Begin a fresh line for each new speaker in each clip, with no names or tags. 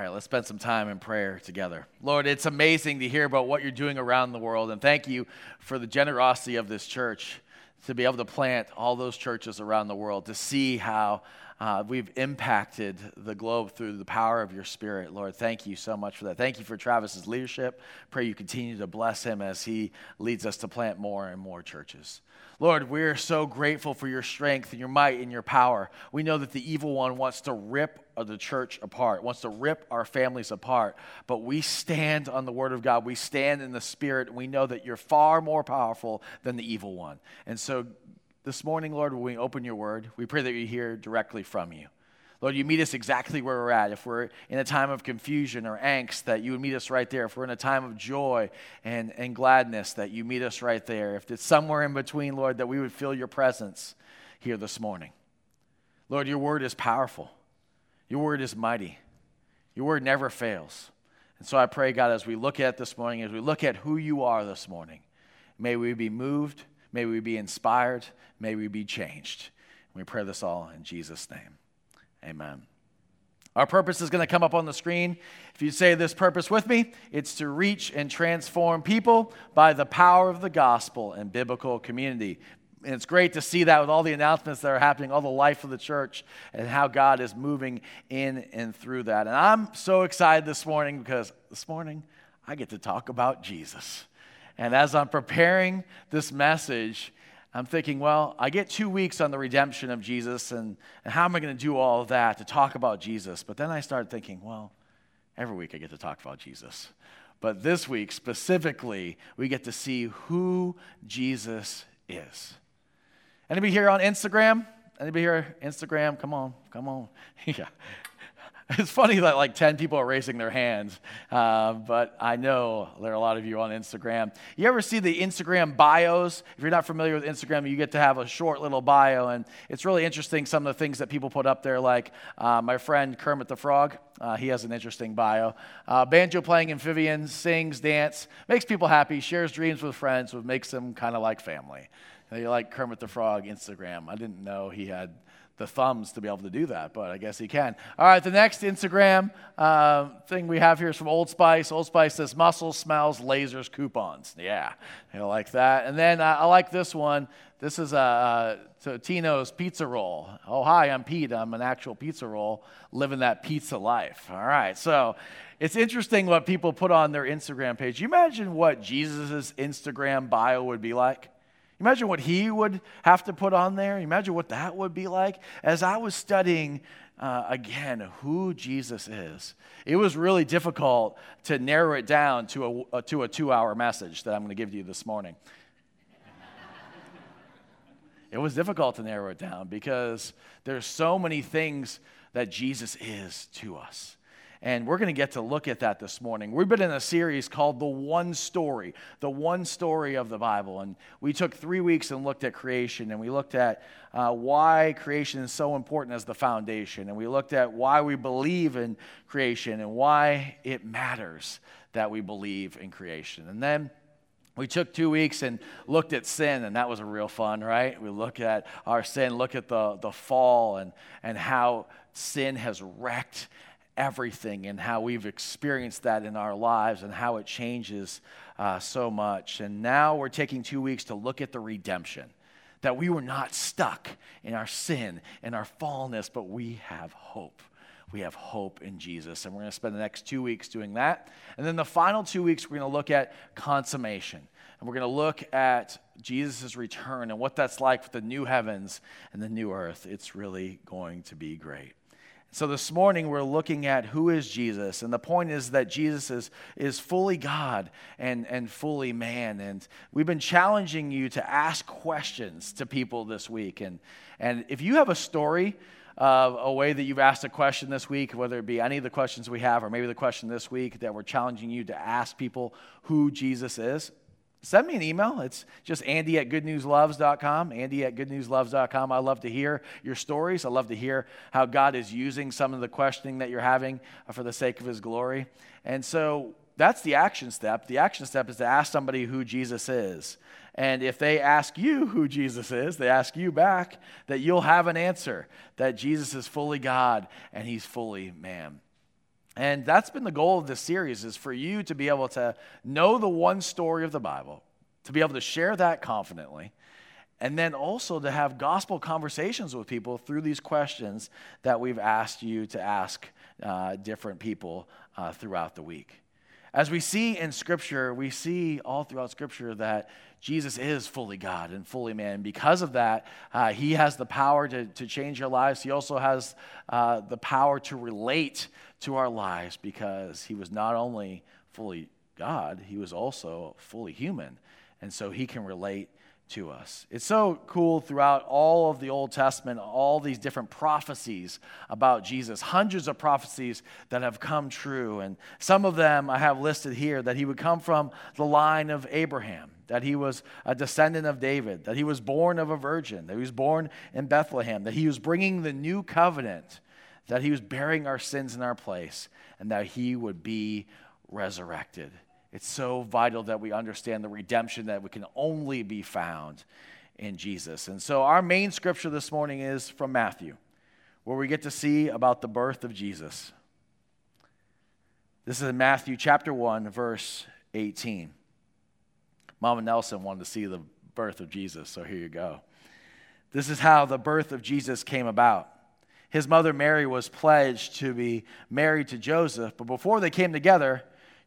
right, let's spend some time in prayer together. Lord, it's amazing to hear about what you're doing around the world, and thank you for the generosity of this church to be able to plant all those churches around the world, to see how uh, we've impacted the globe through the power of your spirit. Lord, thank you so much for that. Thank you for Travis's leadership. Pray you continue to bless him as he leads us to plant more and more churches. Lord, we're so grateful for your strength and your might and your power. We know that the evil one wants to rip the church apart, wants to rip our families apart. But we stand on the word of God. We stand in the spirit. We know that you're far more powerful than the evil one. And so this morning, Lord, when we open your word, we pray that we hear directly from you. Lord, you meet us exactly where we're at. If we're in a time of confusion or angst, that you would meet us right there. If we're in a time of joy and, and gladness, that you meet us right there. If it's somewhere in between, Lord, that we would feel your presence here this morning. Lord, your word is powerful, your word is mighty, your word never fails. And so I pray, God, as we look at this morning, as we look at who you are this morning, may we be moved, may we be inspired, may we be changed. we pray this all in Jesus' name. Amen. Our purpose is going to come up on the screen. If you say this purpose with me, it's to reach and transform people by the power of the gospel and biblical community. And it's great to see that with all the announcements that are happening, all the life of the church, and how God is moving in and through that. And I'm so excited this morning because this morning I get to talk about Jesus. And as I'm preparing this message, I'm thinking, well, I get two weeks on the redemption of Jesus, and, and how am I going to do all of that to talk about Jesus? But then I started thinking, well, every week I get to talk about Jesus. But this week specifically, we get to see who Jesus is. Anybody here on Instagram? Anybody here Instagram? Come on, come on. yeah. It's funny that like 10 people are raising their hands, uh, but I know there are a lot of you on Instagram. You ever see the Instagram bios? If you're not familiar with Instagram, you get to have a short little bio, and it's really interesting some of the things that people put up there, like uh, my friend Kermit the Frog. Uh, he has an interesting bio. Uh, banjo playing amphibian, sings, dance, makes people happy, shares dreams with friends, what makes them kind of like family. You like Kermit the Frog Instagram. I didn't know he had the thumbs to be able to do that, but I guess he can. All right, the next Instagram uh, thing we have here is from Old Spice. Old Spice says muscles, smells, lasers, coupons. Yeah, I like that. And then uh, I like this one. This is a uh, Tino's Pizza Roll. Oh, hi, I'm Pete. I'm an actual pizza roll living that pizza life. All right, so it's interesting what people put on their Instagram page. You imagine what Jesus' Instagram bio would be like? Imagine what he would have to put on there. Imagine what that would be like. As I was studying uh, again who Jesus is, it was really difficult to narrow it down to a, to a two hour message that I'm going to give you this morning. it was difficult to narrow it down because there's so many things that Jesus is to us. And we're going to get to look at that this morning. We've been in a series called The One Story, the one story of the Bible. And we took three weeks and looked at creation, and we looked at uh, why creation is so important as the foundation. And we looked at why we believe in creation and why it matters that we believe in creation. And then we took two weeks and looked at sin, and that was a real fun, right? We look at our sin, look at the, the fall, and, and how sin has wrecked everything and how we've experienced that in our lives and how it changes uh, so much. And now we're taking two weeks to look at the redemption that we were not stuck in our sin and our fallenness, but we have hope. We have hope in Jesus. And we're going to spend the next two weeks doing that. And then the final two weeks, we're going to look at consummation. And we're going to look at Jesus' return and what that's like with the new heavens and the new earth. It's really going to be great. So this morning we're looking at who is Jesus. And the point is that Jesus is, is fully God and, and fully man. And we've been challenging you to ask questions to people this week. And, and if you have a story, uh, a way that you've asked a question this week, whether it be any of the questions we have or maybe the question this week that we're challenging you to ask people who Jesus is, send me an email. It's just Andy at goodnewsloves.com. Andy at goodnewsloves.com. I love to hear your stories. I love to hear how God is using some of the questioning that you're having for the sake of his glory. And so that's the action step. The action step is to ask somebody who Jesus is. And if they ask you who Jesus is, they ask you back, that you'll have an answer that Jesus is fully God and he's fully man. And that's been the goal of this series is for you to be able to know the one story of the Bible, to be able to share that confidently, and then also to have gospel conversations with people through these questions that we've asked you to ask uh, different people uh, throughout the week. As we see in Scripture, we see all throughout Scripture that Jesus is fully God and fully man. Because of that, uh, he has the power to, to change our lives. He also has uh, the power to relate to our lives because he was not only fully God, he was also fully human. And so he can relate to us. It's so cool throughout all of the Old Testament, all these different prophecies about Jesus, hundreds of prophecies that have come true. And some of them I have listed here that he would come from the line of Abraham, that he was a descendant of David, that he was born of a virgin, that he was born in Bethlehem, that he was bringing the new covenant, that he was bearing our sins in our place, and that he would be resurrected. It's so vital that we understand the redemption that we can only be found in Jesus. And so, our main scripture this morning is from Matthew, where we get to see about the birth of Jesus. This is in Matthew chapter 1, verse 18. Mama Nelson wanted to see the birth of Jesus, so here you go. This is how the birth of Jesus came about. His mother Mary was pledged to be married to Joseph, but before they came together,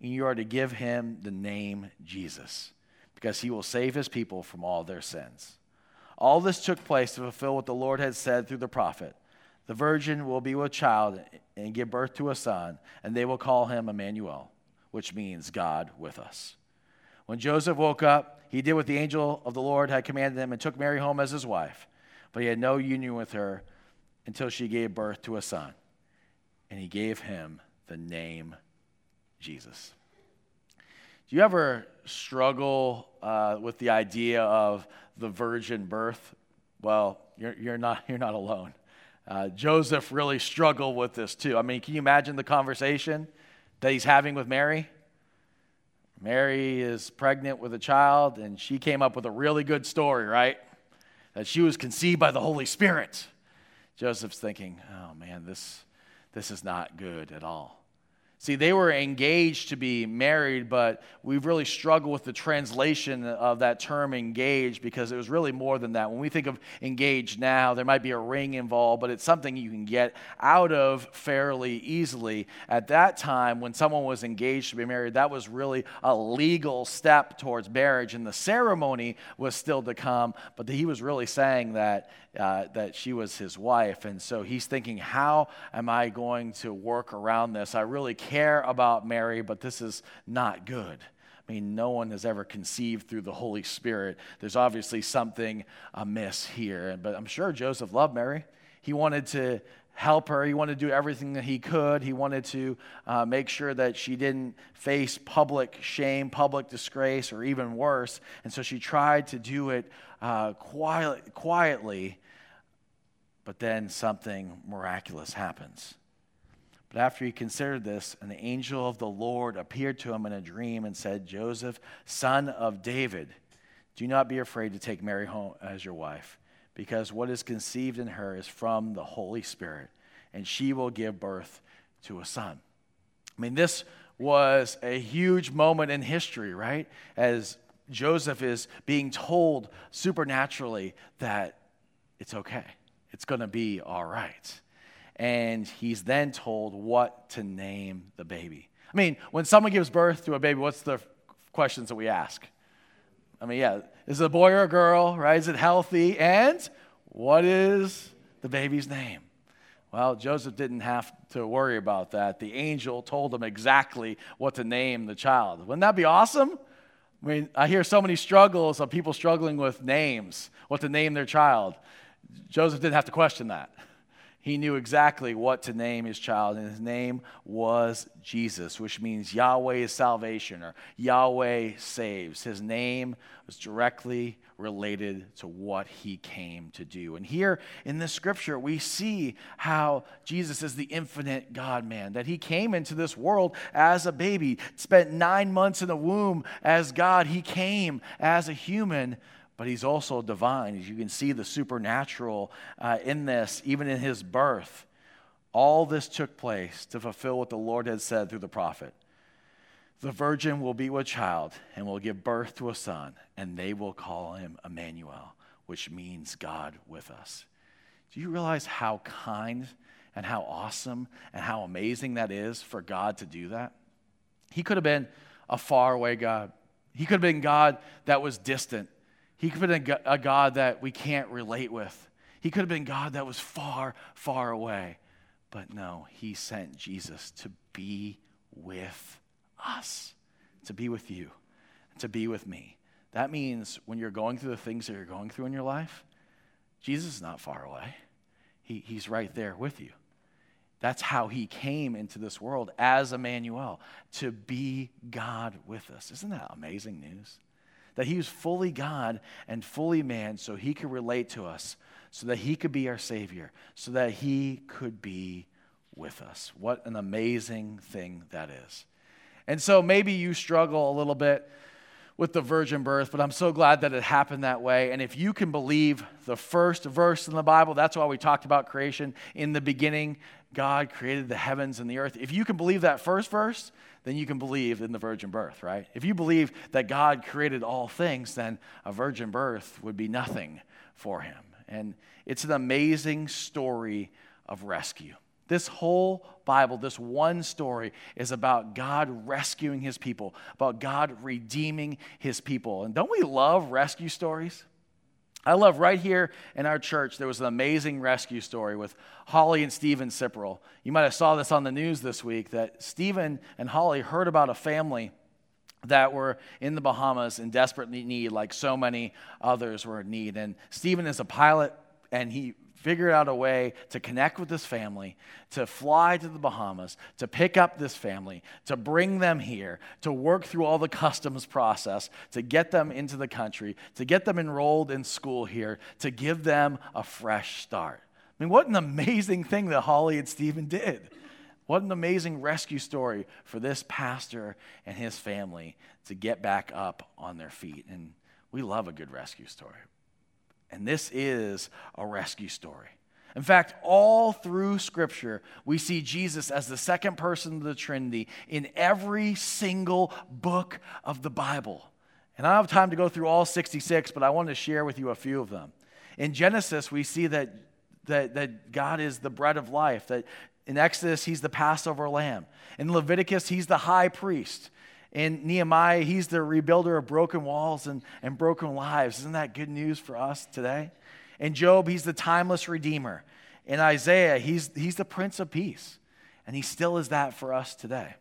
and you are to give him the name Jesus, because he will save his people from all their sins. All this took place to fulfill what the Lord had said through the prophet The virgin will be with child and give birth to a son, and they will call him Emmanuel, which means God with us. When Joseph woke up, he did what the angel of the Lord had commanded him and took Mary home as his wife, but he had no union with her until she gave birth to a son, and he gave him the name Jesus. Do you ever struggle uh, with the idea of the virgin birth? Well, you're, you're, not, you're not alone. Uh, Joseph really struggled with this too. I mean, can you imagine the conversation that he's having with Mary? Mary is pregnant with a child, and she came up with a really good story, right? That she was conceived by the Holy Spirit. Joseph's thinking, oh man, this, this is not good at all. See, they were engaged to be married, but we've really struggled with the translation of that term engaged because it was really more than that. When we think of engaged now, there might be a ring involved, but it's something you can get out of fairly easily. At that time, when someone was engaged to be married, that was really a legal step towards marriage, and the ceremony was still to come, but he was really saying that uh, that she was his wife. And so he's thinking, how am I going to work around this? I really care about Mary, but this is not good. I mean, no one has ever conceived through the Holy Spirit. There's obviously something amiss here. But I'm sure Joseph loved Mary. He wanted to help her. He wanted to do everything that he could. He wanted to uh, make sure that she didn't face public shame, public disgrace, or even worse. And so she tried to do it uh, quiet, quietly, but then something miraculous happens. But after he considered this, an angel of the Lord appeared to him in a dream and said, Joseph, son of David, do not be afraid to take Mary home as your wife, because what is conceived in her is from the Holy Spirit, and she will give birth to a son. I mean, this was a huge moment in history, right? As Joseph is being told supernaturally that it's okay, it's going to be all right. And he's then told what to name the baby. I mean, when someone gives birth to a baby, what's the questions that we ask? I mean, yeah, is it a boy or a girl, right? Is it healthy? And what is the baby's name? Well, Joseph didn't have to worry about that. The angel told him exactly what to name the child. Wouldn't that be awesome? I mean, I hear so many struggles of people struggling with names, what to name their child. Joseph didn't have to question that. He knew exactly what to name his child, and his name was Jesus, which means Yahweh is salvation or Yahweh saves. His name was directly related to what he came to do. And here in this scripture, we see how Jesus is the infinite God man, that he came into this world as a baby, spent nine months in the womb as God. He came as a human but he's also divine. As you can see the supernatural uh, in this, even in his birth. All this took place to fulfill what the Lord had said through the prophet. The virgin will be with child and will give birth to a son, and they will call him Emmanuel, which means God with us. Do you realize how kind and how awesome and how amazing that is for God to do that? He could have been a faraway God. He could have been God that was distant. He could have been a God that we can't relate with. He could have been God that was far, far away. But no, he sent Jesus to be with us, to be with you, to be with me. That means when you're going through the things that you're going through in your life, Jesus is not far away. He, he's right there with you. That's how he came into this world as Emmanuel, to be God with us. Isn't that amazing news? That he was fully God and fully man so he could relate to us, so that he could be our Savior, so that he could be with us. What an amazing thing that is. And so maybe you struggle a little bit with the virgin birth, but I'm so glad that it happened that way. And if you can believe the first verse in the Bible, that's why we talked about creation. In the beginning, God created the heavens and the earth. If you can believe that first verse, then you can believe in the virgin birth, right? If you believe that God created all things, then a virgin birth would be nothing for him. And it's an amazing story of rescue. This whole Bible, this one story, is about God rescuing his people, about God redeeming his people. And don't we love rescue stories? I love right here in our church, there was an amazing rescue story with Holly and Stephen Sipperell. You might have saw this on the news this week that Stephen and Holly heard about a family that were in the Bahamas in desperate need, like so many others were in need. And Stephen is a pilot, and he figured out a way to connect with this family, to fly to the Bahamas, to pick up this family, to bring them here, to work through all the customs process, to get them into the country, to get them enrolled in school here, to give them a fresh start. I mean, what an amazing thing that Holly and Stephen did. What an amazing rescue story for this pastor and his family to get back up on their feet. And we love a good rescue story. And this is a rescue story. In fact, all through Scripture, we see Jesus as the second person of the Trinity in every single book of the Bible. And I don't have time to go through all 66, but I want to share with you a few of them. In Genesis, we see that, that, that God is the bread of life, that in Exodus, he's the Passover lamb. In Leviticus, he's the high priest. In Nehemiah, he's the rebuilder of broken walls and, and broken lives. Isn't that good news for us today? In Job, he's the timeless redeemer. In Isaiah, he's, he's the prince of peace. And he still is that for us today.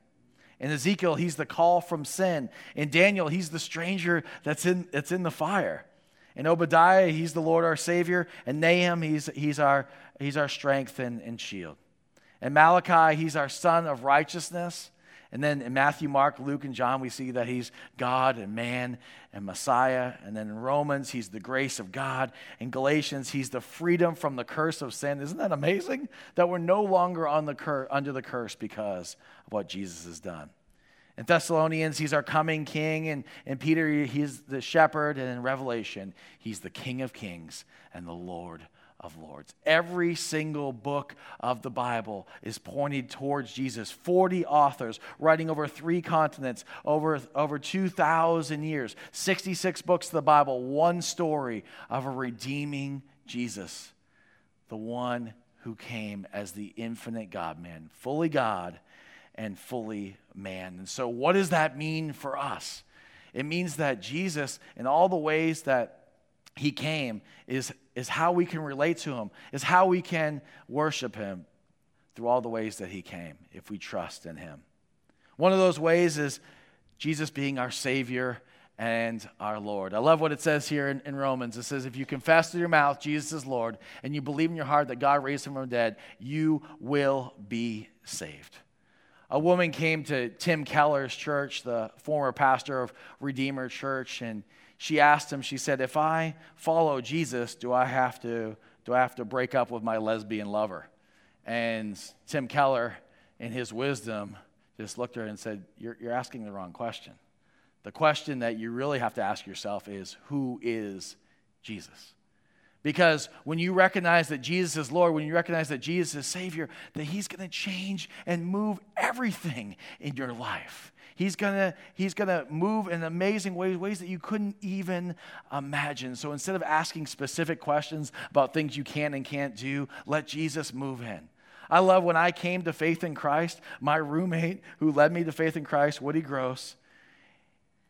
In Ezekiel, he's the call from sin. In Daniel, he's the stranger that's in, that's in the fire. In Obadiah, he's the Lord our Savior. And Nahum, he's, he's, our, he's our strength and, and shield. And Malachi, he's our sun of righteousness. And then in Matthew, Mark, Luke, and John, we see that he's God and man and Messiah. And then in Romans, he's the grace of God. In Galatians, he's the freedom from the curse of sin. Isn't that amazing? That we're no longer on the cur- under the curse because of what Jesus has done. In Thessalonians, he's our coming king. And in Peter, he's the shepherd. And in Revelation, he's the king of kings and the Lord of Lords. Every single book of the Bible is pointed towards Jesus. 40 authors writing over three continents, over, over 2,000 years, 66 books of the Bible, one story of a redeeming Jesus, the one who came as the infinite God man, fully God and fully man. And so, what does that mean for us? It means that Jesus, in all the ways that he came is, is how we can relate to him, is how we can worship him through all the ways that he came if we trust in him. One of those ways is Jesus being our Savior and our Lord. I love what it says here in, in, Romans. It says, If you confess with your mouth Jesus is Lord and you believe in your heart that God raised him from the dead, you will be saved. A woman came to Tim Keller's church, the former pastor of Redeemer Church, and she asked him, she said, If I follow Jesus, do I have to, do I have to break up with my lesbian lover? And Tim Keller, in his wisdom, just looked at her and said, You're, you're asking the wrong question. The question that you really have to ask yourself is who is Jesus? Because when you recognize that Jesus is Lord, when you recognize that Jesus is Savior, that He's going to change and move everything in your life. He's to he's gonna move in amazing ways, ways that you couldn't even imagine. So instead of asking specific questions about things you can and can't do, let Jesus move in. I love when I came to faith in Christ, my roommate who led me to faith in Christ, Woody Gross,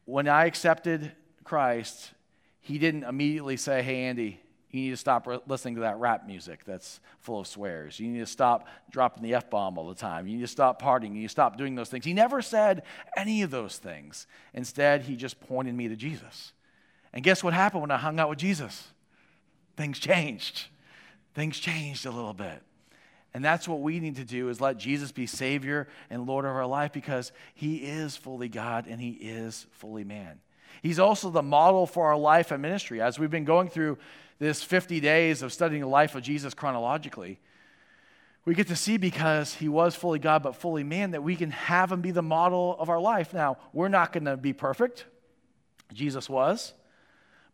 when I accepted Christ, he didn't immediately say, Hey, Andy, you need to stop listening to that rap music that's full of swears. You need to stop dropping the F bomb all the time. You need to stop partying. You need to stop doing those things. He never said any of those things. Instead, he just pointed me to Jesus. And guess what happened when I hung out with Jesus? Things changed. Things changed a little bit. And that's what we need to do is let Jesus be Savior and Lord of our life because He is fully God and He is fully man. He's also the model for our life and ministry. As we've been going through this 50 days of studying the life of Jesus chronologically, we get to see because he was fully God but fully man that we can have him be the model of our life. Now, we're not going to be perfect. Jesus was.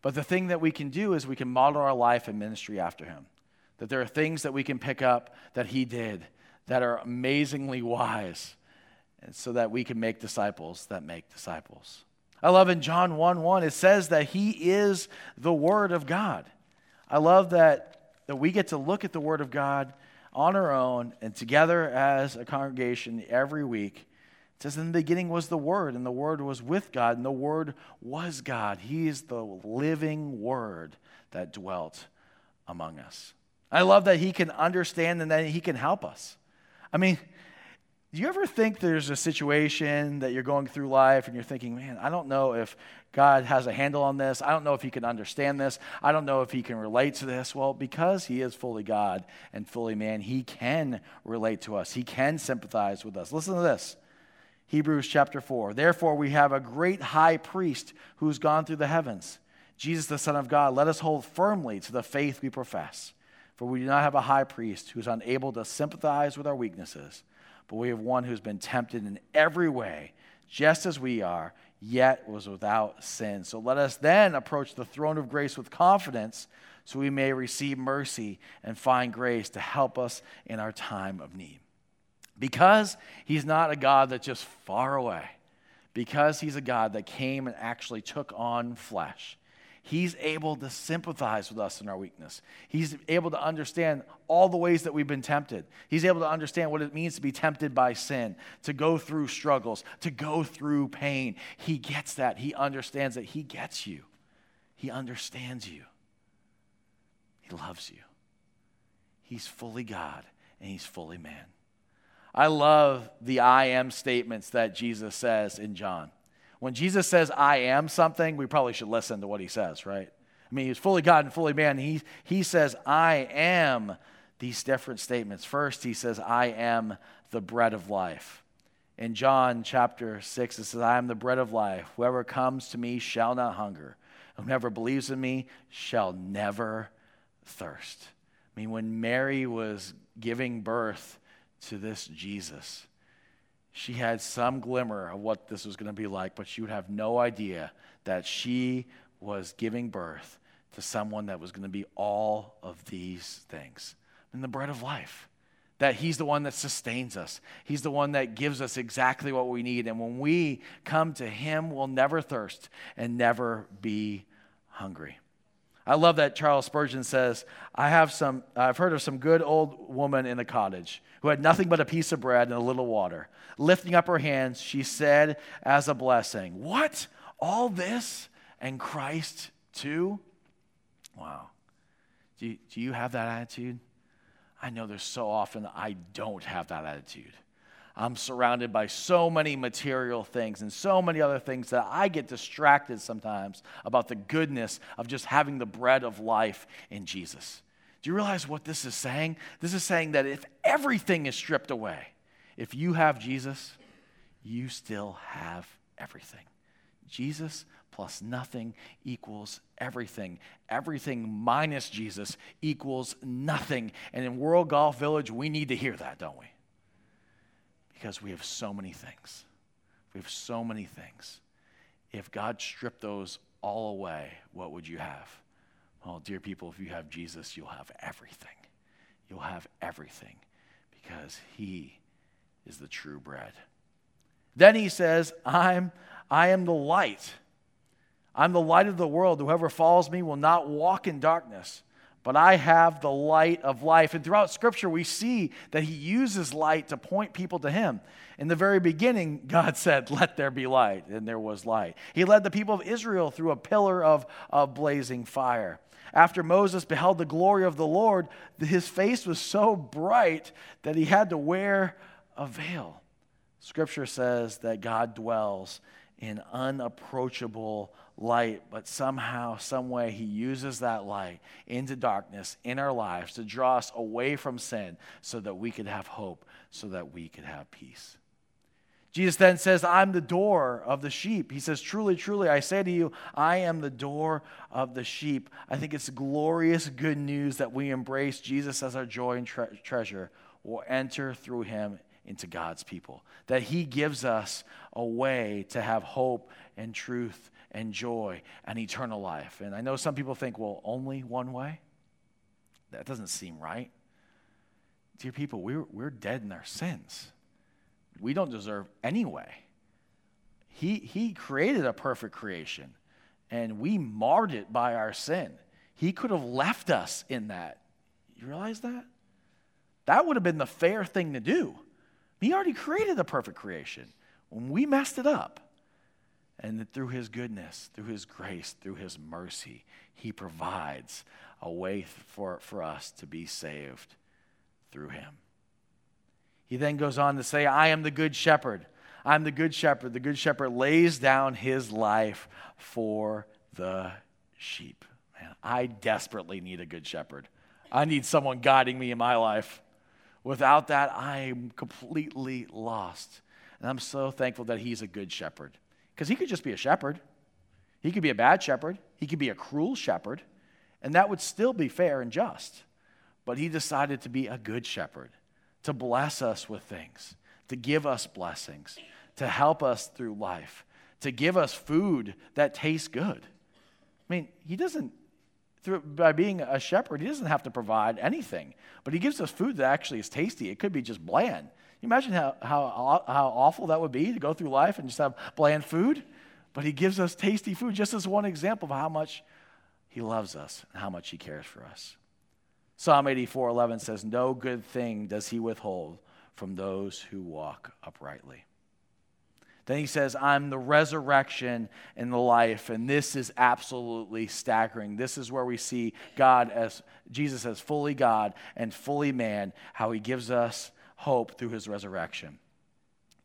But the thing that we can do is we can model our life and ministry after him. That there are things that we can pick up that he did that are amazingly wise, and so that we can make disciples that make disciples. I love in John 1 1, it says that he is the Word of God. I love that, that we get to look at the Word of God on our own and together as a congregation every week. It says, In the beginning was the Word, and the Word was with God, and the Word was God. He is the living Word that dwelt among us. I love that he can understand and that he can help us. I mean, do you ever think there's a situation that you're going through life and you're thinking, man, I don't know if God has a handle on this. I don't know if he can understand this. I don't know if he can relate to this. Well, because he is fully God and fully man, he can relate to us. He can sympathize with us. Listen to this. Hebrews chapter 4. Therefore, we have a great high priest who's gone through the heavens, Jesus, the Son of God. Let us hold firmly to the faith we profess. For we do not have a high priest who is unable to sympathize with our weaknesses, but we have one who's been tempted in every way, just as we are, yet was without sin. So let us then approach the throne of grace with confidence so we may receive mercy and find grace to help us in our time of need. Because he's not a God that's just far away, because he's a God that came and actually took on flesh He's able to sympathize with us in our weakness. He's able to understand all the ways that we've been tempted. He's able to understand what it means to be tempted by sin, to go through struggles, to go through pain. He gets that. He understands that. He gets you. He understands you. He loves you. He's fully God and he's fully man. I love the I am statements that Jesus says in John. When Jesus says, I am something, we probably should listen to what he says, right? I mean, he's fully God and fully man. He, he says, I am these different statements. First, he says, I am the bread of life. In John chapter 6, it says, I am the bread of life. Whoever comes to me shall not hunger. Whoever believes in me shall never thirst. I mean, when Mary was giving birth to this Jesus, she had some glimmer of what this was going to be like, but she would have no idea that she was giving birth to someone that was going to be all of these things. And the bread of life. That he's the one that sustains us. He's the one that gives us exactly what we need. And when we come to him, we'll never thirst and never be hungry. I love that Charles Spurgeon says, I have some, I've heard of some good old woman in a cottage who had nothing but a piece of bread and a little water. Lifting up her hands, she said as a blessing, What? All this and Christ too? Wow. Do do you have that attitude? I know there's so often I don't have that attitude. I'm surrounded by so many material things and so many other things that I get distracted sometimes about the goodness of just having the bread of life in Jesus. Do you realize what this is saying? This is saying that if everything is stripped away, if you have Jesus, you still have everything. Jesus plus nothing equals everything. Everything minus Jesus equals nothing. And in World Golf Village, we need to hear that, don't we? Because we have so many things. We have so many things. If God stripped those all away, what would you have? Well, dear people, if you have Jesus, you'll have everything. You'll have everything because He is the true bread. Then He says, I'm, I am the light. I'm the light of the world. Whoever follows me will not walk in darkness, but I have the light of life. And throughout Scripture, we see that He uses light to point people to Him. In the very beginning, God said, Let there be light, and there was light. He led the people of Israel through a pillar of, of blazing fire. After Moses beheld the glory of the Lord, his face was so bright that he had to wear a veil. Scripture says that God dwells in unapproachable light, but somehow, some way, He uses that light into darkness in our lives to draw us away from sin so that we could have hope, so that we could have peace. Jesus then says, I'm the door of the sheep. He says, Truly, truly, I say to you, I am the door of the sheep. I think it's glorious good news that we embrace Jesus as our joy and tre- treasure. We'll enter through him into God's people. That He gives us a way to have hope and truth and joy and eternal life. And I know some people think, well, only one way? That doesn't seem right. Dear people, we're, we're dead in our sins. We don't deserve any way. He, he created a perfect creation, and we marred it by our sin. He could have left us in that. You realize that? That would have been the fair thing to do. He already created the perfect creation. When we messed it up, and through His goodness, through His grace, through His mercy, He provides a way for, for us to be saved through Him. He then goes on to say, I am the good shepherd. I'm the good shepherd. The good shepherd lays down his life for the sheep. Man, I desperately need a good shepherd. I need someone guiding me in my life. Without that, I'm completely lost. And I'm so thankful that he's a good shepherd. Because he could just be a shepherd. He could be a bad shepherd. He could be a cruel shepherd. And that would still be fair and just. But he decided to be a good shepherd, to bless us with things, to give us blessings, to help us through life, to give us food that tastes good. I mean, he doesn't through, by being a shepherd, he doesn't have to provide anything, but he gives us food that actually is tasty. It could be just bland. you imagine how, how, how awful that would be to go through life and just have bland food? But he gives us tasty food just as one example of how much he loves us and how much he cares for us. Psalm 84 11 says, No good thing does he withhold from those who walk uprightly. Then he says, I'm the resurrection and the life. And this is absolutely staggering. This is where we see God as Jesus as fully God and fully man, how he gives us hope through his resurrection.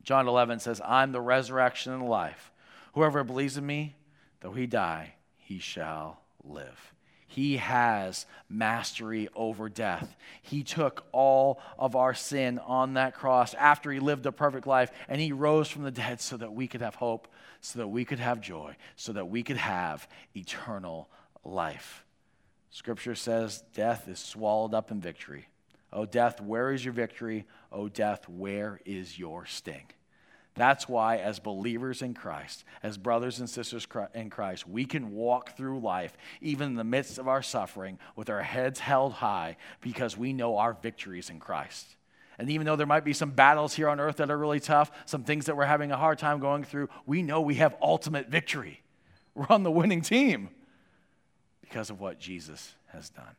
John 11 says, I'm the resurrection and the life. Whoever believes in me, though he die, he shall live. He has mastery over death. He took all of our sin on that cross after he lived a perfect life, and he rose from the dead so that we could have hope, so that we could have joy, so that we could have eternal life. Scripture says death is swallowed up in victory. Oh, death, where is your victory? Oh, death, where is your sting? That's why, as believers in Christ, as brothers and sisters in Christ, we can walk through life, even in the midst of our suffering, with our heads held high, because we know our victories in Christ. And even though there might be some battles here on earth that are really tough, some things that we're having a hard time going through, we know we have ultimate victory. We're on the winning team because of what Jesus has done.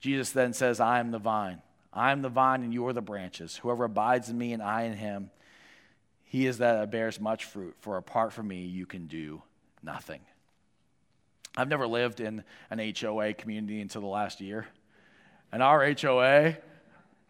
Jesus then says, I am the vine. I am the vine and you are the branches. Whoever abides in me and I in him, he is that bears much fruit. For apart from me, you can do nothing. I've never lived in an HOA community until the last year. And our HOA,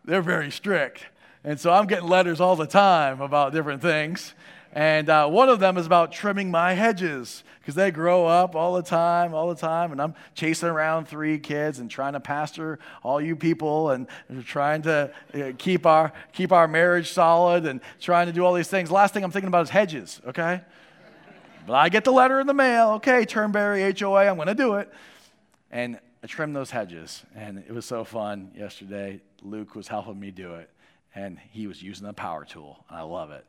they're very strict. And so I'm getting letters all the time about different things. And uh, one of them is about trimming my hedges because they grow up all the time, all the time. And I'm chasing around three kids and trying to pastor all you people and trying to uh, keep, our, keep our marriage solid and trying to do all these things. Last thing I'm thinking about is hedges, okay? But I get the letter in the mail. Okay, Turnberry HOA, I'm going to do it. And I trimmed those hedges. And it was so fun yesterday. Luke was helping me do it. And he was using the power tool. And I love it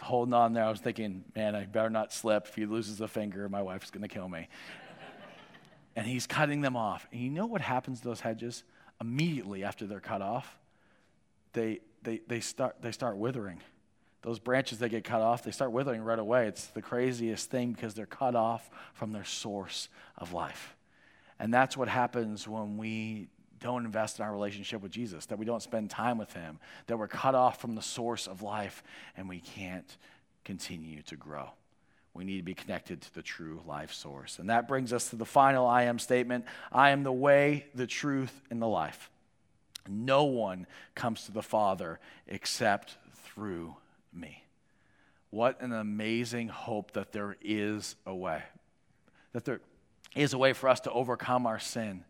holding on there. I was thinking, man, I better not slip. If he loses a finger, my wife's going to kill me. and he's cutting them off. And you know what happens to those hedges? Immediately after they're cut off, they, they, they, start, they start withering. Those branches that get cut off, they start withering right away. It's the craziest thing because they're cut off from their source of life. And that's what happens when we don't invest in our relationship with Jesus, that we don't spend time with Him, that we're cut off from the source of life and we can't continue to grow. We need to be connected to the true life source. And that brings us to the final I am statement I am the way, the truth, and the life. No one comes to the Father except through me. What an amazing hope that there is a way, that there is a way for us to overcome our sin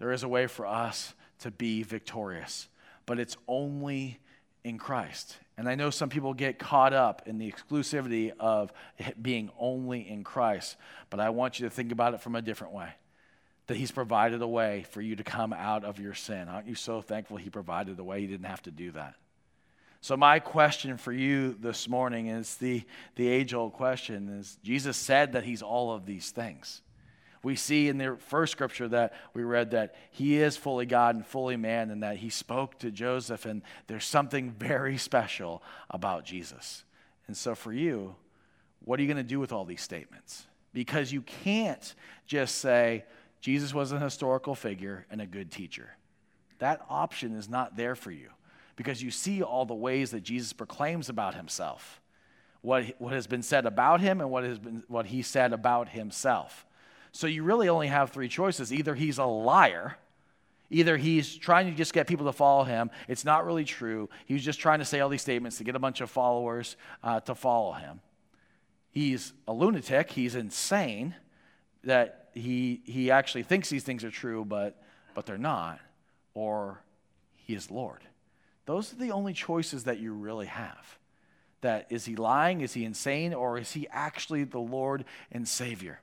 there is a way for us to be victorious, but it's only in Christ. And I know some people get caught up in the exclusivity of being only in Christ, but I want you to think about it from a different way. That He's provided a way for you to come out of your sin. Aren't you so thankful He provided a way? He didn't have to do that. So, my question for you this morning is the, the age old question is Jesus said that He's all of these things. We see in the first scripture that we read that he is fully God and fully man, and that he spoke to Joseph, and there's something very special about Jesus. And so, for you, what are you going to do with all these statements? Because you can't just say, Jesus was an historical figure and a good teacher. That option is not there for you because you see all the ways that Jesus proclaims about himself, what, what has been said about him and what, has been, what he said about himself. So you really only have three choices. Either he's a liar, either he's trying to just get people to follow him. It's not really true. He's just trying to say all these statements to get a bunch of followers uh, to follow him. He's a lunatic. He's insane that he, he actually thinks these things are true, but, but they're not. Or he is Lord. Those are the only choices that you really have. That is he lying? Is he insane? Or is he actually the Lord and Savior?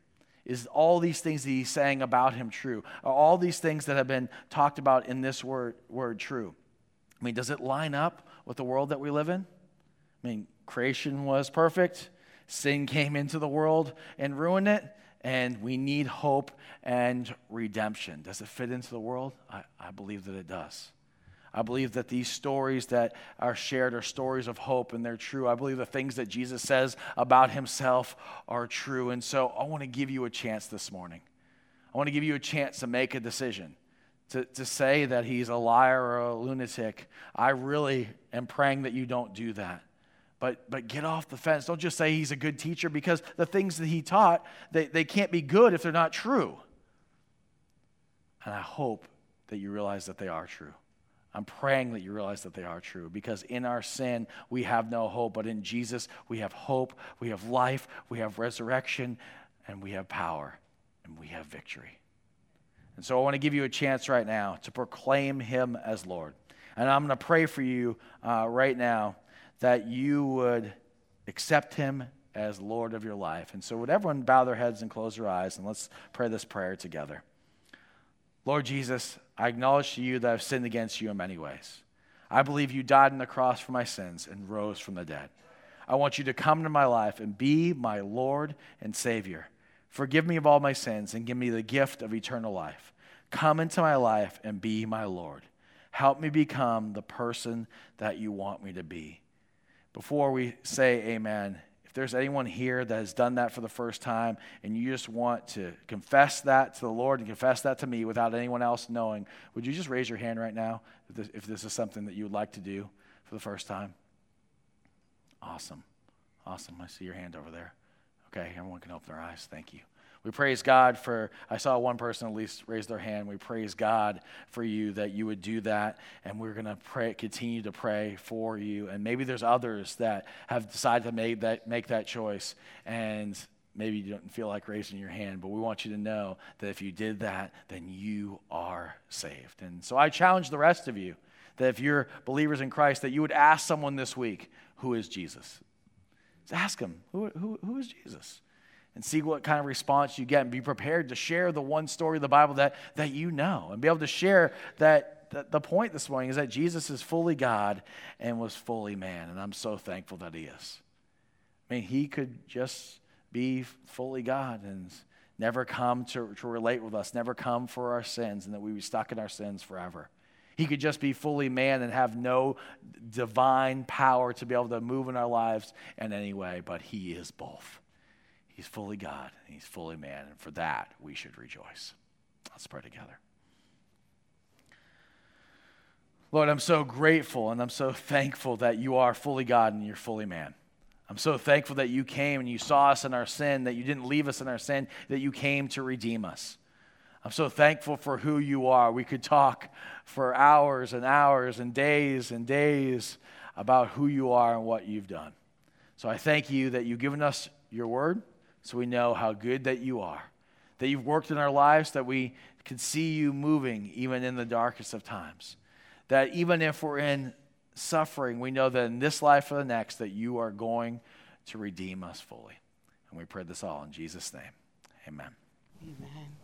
Is all these things that he's saying about him true? Are all these things that have been talked about in this word, word true? I mean, does it line up with the world that we live in? I mean, creation was perfect, sin came into the world and ruined it, and we need hope and redemption. Does it fit into the world? I, I believe that it does. I believe that these stories that are shared are stories of hope and they're true. I believe the things that Jesus says about himself are true. And so I want to give you a chance this morning. I want to give you a chance to make a decision. To, to say that he's a liar or a lunatic, I really am praying that you don't do that. But, but get off the fence. Don't just say he's a good teacher because the things that he taught, they, they can't be good if they're not true. And I hope that you realize that they are true. I'm praying that you realize that they are true because in our sin, we have no hope. But in Jesus, we have hope, we have life, we have resurrection, and we have power, and we have victory. And so I want to give you a chance right now to proclaim him as Lord. And I'm going to pray for you uh, right now that you would accept him as Lord of your life. And so, would everyone bow their heads and close their eyes, and let's pray this prayer together. Lord Jesus, I acknowledge to you that I've sinned against you in many ways. I believe you died on the cross for my sins and rose from the dead. I want you to come into my life and be my Lord and Savior. Forgive me of all my sins and give me the gift of eternal life. Come into my life and be my Lord. Help me become the person that you want me to be. Before we say amen, there's anyone here that has done that for the first time and you just want to confess that to the Lord and confess that to me without anyone else knowing, would you just raise your hand right now if this, if this is something that you would like to do for the first time? Awesome. Awesome. I see your hand over there. Okay, everyone can open their eyes. Thank you. We praise God for, I saw one person at least raise their hand. We praise God for you that you would do that. And we're going to pray, continue to pray for you. And maybe there's others that have decided to make that, make that choice. And maybe you don't feel like raising your hand, but we want you to know that if you did that, then you are saved. And so I challenge the rest of you that if you're believers in Christ, that you would ask someone this week, who is Jesus? Just ask them, who, who, who is Jesus? And see what kind of response you get and be prepared to share the one story of the Bible that, that you know and be able to share that, that the point this morning is that Jesus is fully God and was fully man. And I'm so thankful that he is. I mean, he could just be fully God and never come to, to relate with us, never come for our sins, and that we be stuck in our sins forever. He could just be fully man and have no divine power to be able to move in our lives in any way, but he is both. He's fully God and he's fully man, and for that we should rejoice. Let's pray together. Lord, I'm so grateful and I'm so thankful that you are fully God and you're fully man. I'm so thankful that you came and you saw us in our sin, that you didn't leave us in our sin, that you came to redeem us. I'm so thankful for who you are. We could talk for hours and hours and days and days about who you are and what you've done. So I thank you that you've given us your word so we know how good that you are, that you've worked in our lives, that we can see you moving even in the darkest of times. That even if we're in suffering, we know that in this life or the next, that you are going to redeem us fully. And we pray this all in Jesus' name. Amen.
Amen.